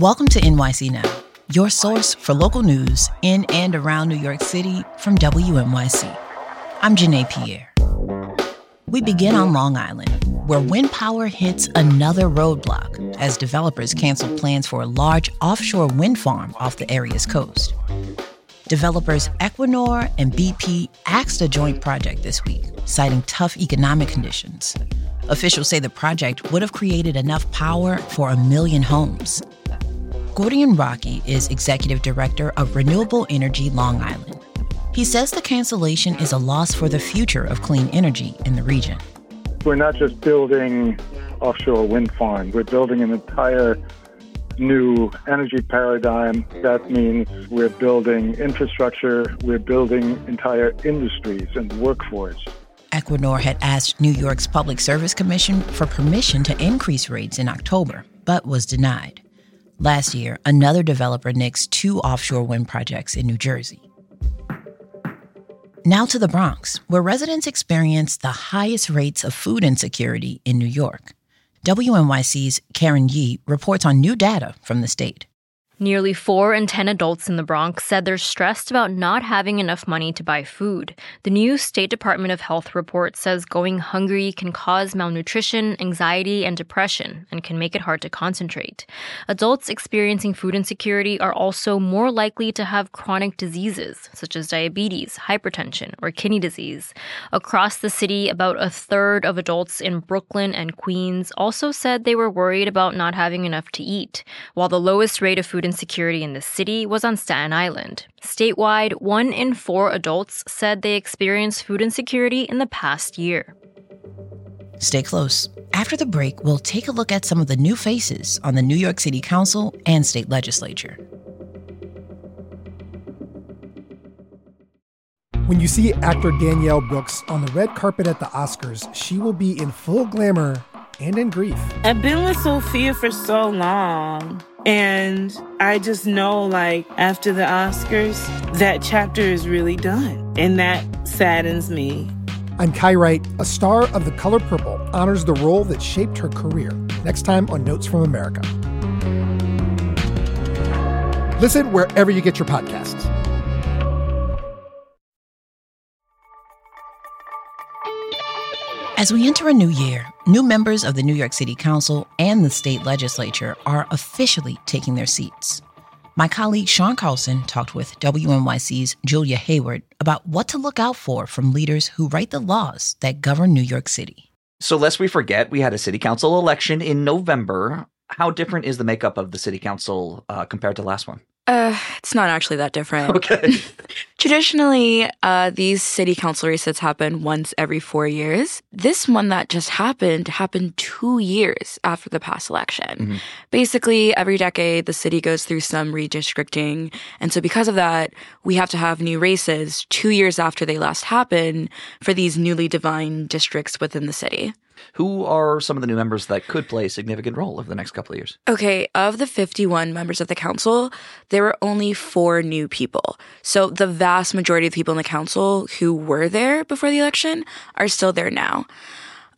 Welcome to NYC Now, your source for local news in and around New York City from WNYC. I'm Janae Pierre. We begin on Long Island, where wind power hits another roadblock as developers cancel plans for a large offshore wind farm off the area's coast. Developers Equinor and BP axed a joint project this week, citing tough economic conditions. Officials say the project would have created enough power for a million homes. Gordian Raacke is executive director of Renewable Energy Long Island. He says the cancellation is a loss for the future of clean energy in the region. We're not just building offshore wind farms, we're building an entire new energy paradigm. That means we're building infrastructure, we're building entire industries and workforce. Equinor had asked New York's Public Service Commission for permission to increase rates in October, but was denied. Last year, another developer nixed two offshore wind projects in New Jersey. Now to the Bronx, where residents experience the highest rates of food insecurity in New York. WNYC's Karen Yi reports on new data from the state. Nearly 4 in 10 adults in the Bronx said they're stressed about not having enough money to buy food. The new State Department of Health report says going hungry can cause malnutrition, anxiety, and depression, and can make it hard to concentrate. Adults experiencing food insecurity are also more likely to have chronic diseases, such as diabetes, hypertension, or kidney disease. Across the city, about a third of adults in Brooklyn and Queens also said they were worried about not having enough to eat, while the lowest rate of food insecurity in the city was on Staten Island. Statewide, one in four adults said they experienced food insecurity in the past year. Stay close. After the break, we'll take a look at some of the new faces on the New York City Council and state legislature. When you see actor Danielle Brooks on the red carpet at the Oscars, she will be in full glamour and in grief. I've been with Sophia for so long. And I just know, like, after the Oscars, that chapter is really done. And that saddens me. I'm Kai Wright. A star of The Color Purple honors the role that shaped her career. Next time on Notes from America. Listen wherever you get your podcasts. As we enter a new year, new members of the New York City Council and the state legislature are officially taking their seats. My colleague Sean Carlson talked with WNYC's Giulia Heyward about what to look out for from leaders who write the laws that govern New York City. So, lest we forget, we had a city council election in November. How different is the makeup of the city council uh, compared to last one? Uh, it's not actually that different. Okay. Traditionally, uh, these city council races happen once every four years. This one that just happened happened two years after the past election. Mm-hmm. Basically, every decade, the city goes through some redistricting. And so because of that, we have to have new races two years after they last happened for these newly defined districts within the city. Who are some of the new members that could play a significant role over the next couple of years? Okay, of the 51 members of the council, there were only four new people. So the vast majority of people in the council who were there before the election are still there now.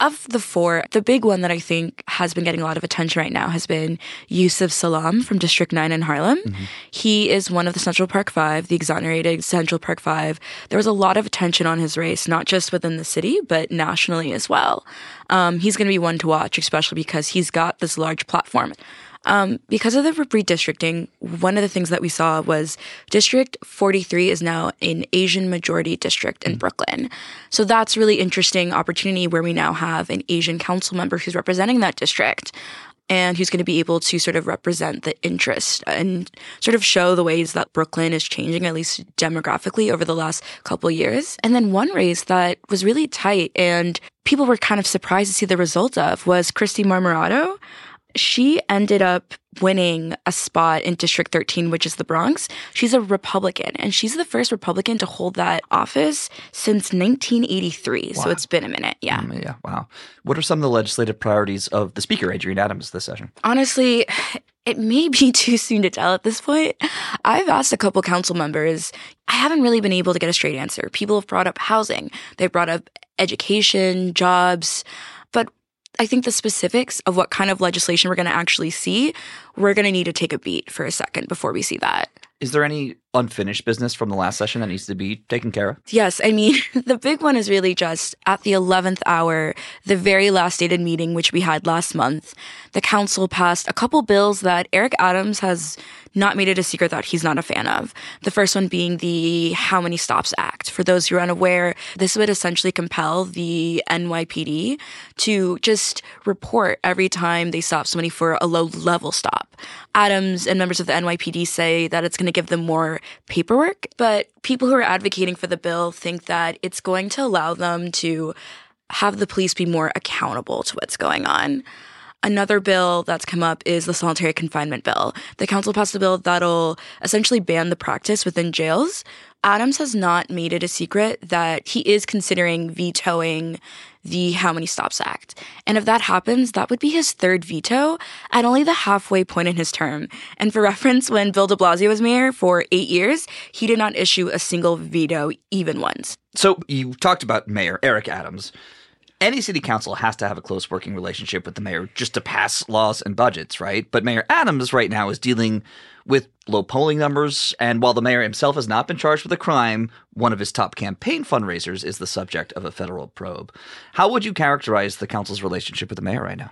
Of the four, the big one that I think has been getting a lot of attention right now has been Yusef Salaam from District 9 in Harlem. Mm-hmm. He is one of the Central Park Five, the exonerated Central Park Five. There was a lot of attention on his race, not just within the city, but nationally as well. Um, he's going to be one to watch, especially because he's got this large platform. Um, because of the redistricting, one of the things that we saw was District 43 is now an Asian majority district in Brooklyn. So that's really interesting opportunity where we now have an Asian council member who's representing that district and who's going to be able to sort of represent the interest and sort of show the ways that Brooklyn is changing, at least demographically, over the last couple years. And then one race that was really tight and people were kind of surprised to see the result of was Kristy Marmorato she ended up winning a spot in District 13, which is the Bronx. She's a Republican, and she's the first Republican to hold that office since 1983. Wow. So it's been a minute. Yeah. Um, yeah. Wow. What are some of the legislative priorities of the Speaker, Adrienne Adams, this session? Honestly, it may be too soon to tell at this point. I've asked a couple council members. I haven't really been able to get a straight answer. People have brought up housing. They've brought up education, jobs. I think the specifics of what kind of legislation we're going to actually see, we're going to need to take a beat for a second before we see that. Is there any unfinished business from the last session that needs to be taken care of? Yes, I mean, the big one is really just at the 11th hour, the very last dated meeting, which we had last month, the council passed a couple bills that Eric Adams has not made it a secret that he's not a fan of. The first one being the How Many Stops Act. For those who are unaware, this would essentially compel the NYPD to just report every time they stop somebody for a low level stop. Adams and members of the NYPD say that it's going to give them more paperwork, but people who are advocating for the bill think that it's going to allow them to have the police be more accountable to what's going on. Another bill that's come up is the solitary confinement bill. The council passed a bill that'll essentially ban the practice within jails. Adams has not made it a secret that he is considering vetoing the How Many Stops Act. And if that happens, that would be his third veto at only the halfway point in his term. And for reference, when Bill de Blasio was mayor for eight years, he did not issue a single veto even once. So you talked about Mayor Eric Adams any city council has to have a close working relationship with the mayor just to pass laws and budgets, right? But Mayor Adams right now is dealing with low polling numbers, and while the mayor himself has not been charged with a crime, one of his top campaign fundraisers is the subject of a federal probe. How would you characterize the council's relationship with the mayor right now?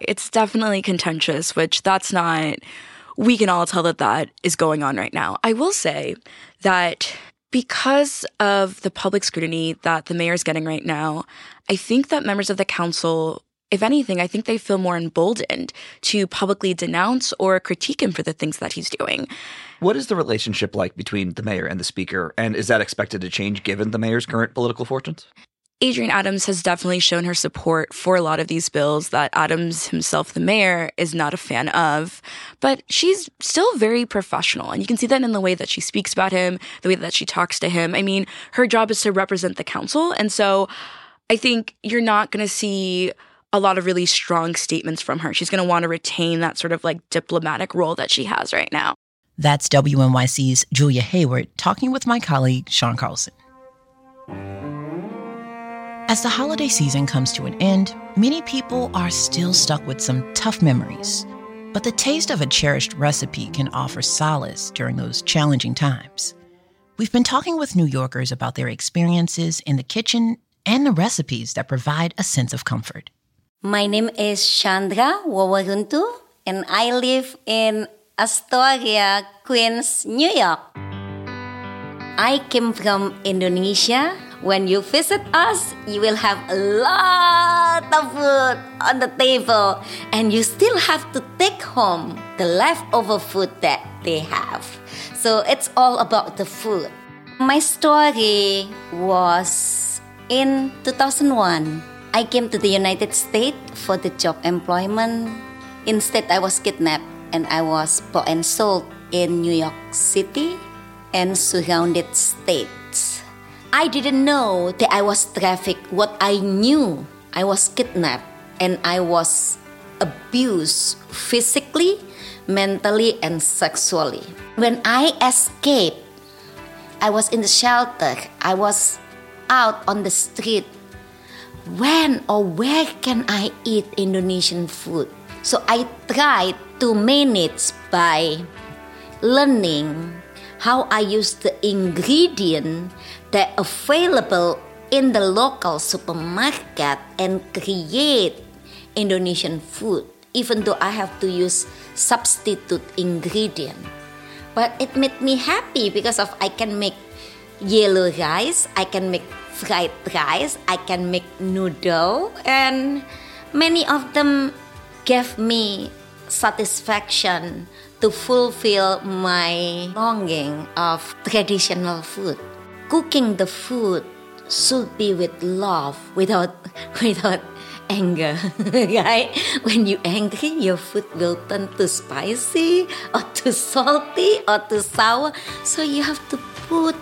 It's definitely contentious, which that's not we can all tell that that is going on right now. I will say that because of the public scrutiny that the mayor is getting right now, I think that members of the council, if anything, I think they feel more emboldened to publicly denounce or critique him for the things that he's doing. What is the relationship like between the mayor and the speaker? And is that expected to change given the mayor's current political fortunes? Adrienne Adams has definitely shown her support for a lot of these bills that Adams himself, the mayor, is not a fan of. But she's still very professional. And you can see that in the way that she speaks about him, the way that she talks to him. I mean, her job is to represent the council. And so I think you're not going to see a lot of really strong statements from her. She's going to want to retain that sort of like diplomatic role that she has right now. That's WNYC's Giulia Heyward talking with my colleague, Sean Carlson. As the holiday season comes to an end, many people are still stuck with some tough memories. But the taste of a cherished recipe can offer solace during those challenging times. We've been talking with New Yorkers about their experiences in the kitchen and the recipes that provide a sense of comfort. My name is Shandra Woworuntu, and I live in Astoria, Queens, New York. I came from Indonesia when you visit us, you will have a lot of food on the table, and you still have to take home the leftover food that they have. So it's all about the food. My story was in 2001. I came to the United States for the job employment. Instead, I was kidnapped and I was bought and sold in New York City and surrounded states. I didn't know that I was trafficked. What I knew, I was kidnapped and I was abused physically, mentally, and sexually. When I escaped, I was in the shelter. I was out on the street. When or where can I eat Indonesian food? So I tried to manage by learning how I use the ingredient that available in the local supermarket and create Indonesian food even though I have to use substitute ingredient but it made me happy because of I can make yellow rice I can make fried rice I can make noodle and many of them gave me satisfaction to fulfill my longing of traditional food. Cooking the food should be with love, without without anger, right? When you angry, your food will turn too spicy or too salty or too sour. So you have to put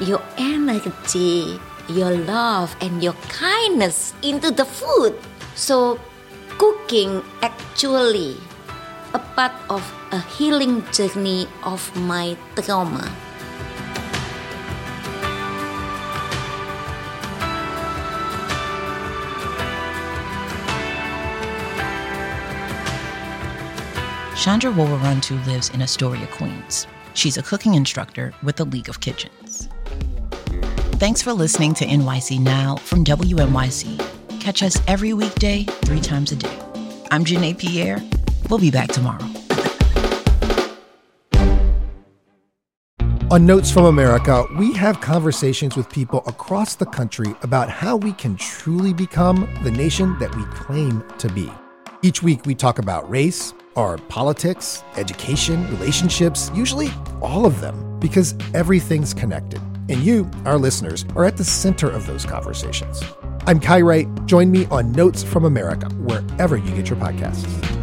your energy, your love, and your kindness into the food. So, cooking actually a part of a healing journey of my trauma. Shandra Woworuntu lives in Astoria, Queens. She's a cooking instructor with the League of Kitchen. Thanks for listening to NYC Now from WNYC. Catch us every weekday, three times a day. I'm Janae Pierre. We'll be back tomorrow. On Notes from America, we have conversations with people across the country about how we can truly become the nation that we claim to be. Each week, we talk about race, our politics, education, relationships, usually all of them, because everything's connected. And you, our listeners, are at the center of those conversations. I'm Kai Wright. Join me on Notes from America, wherever you get your podcasts.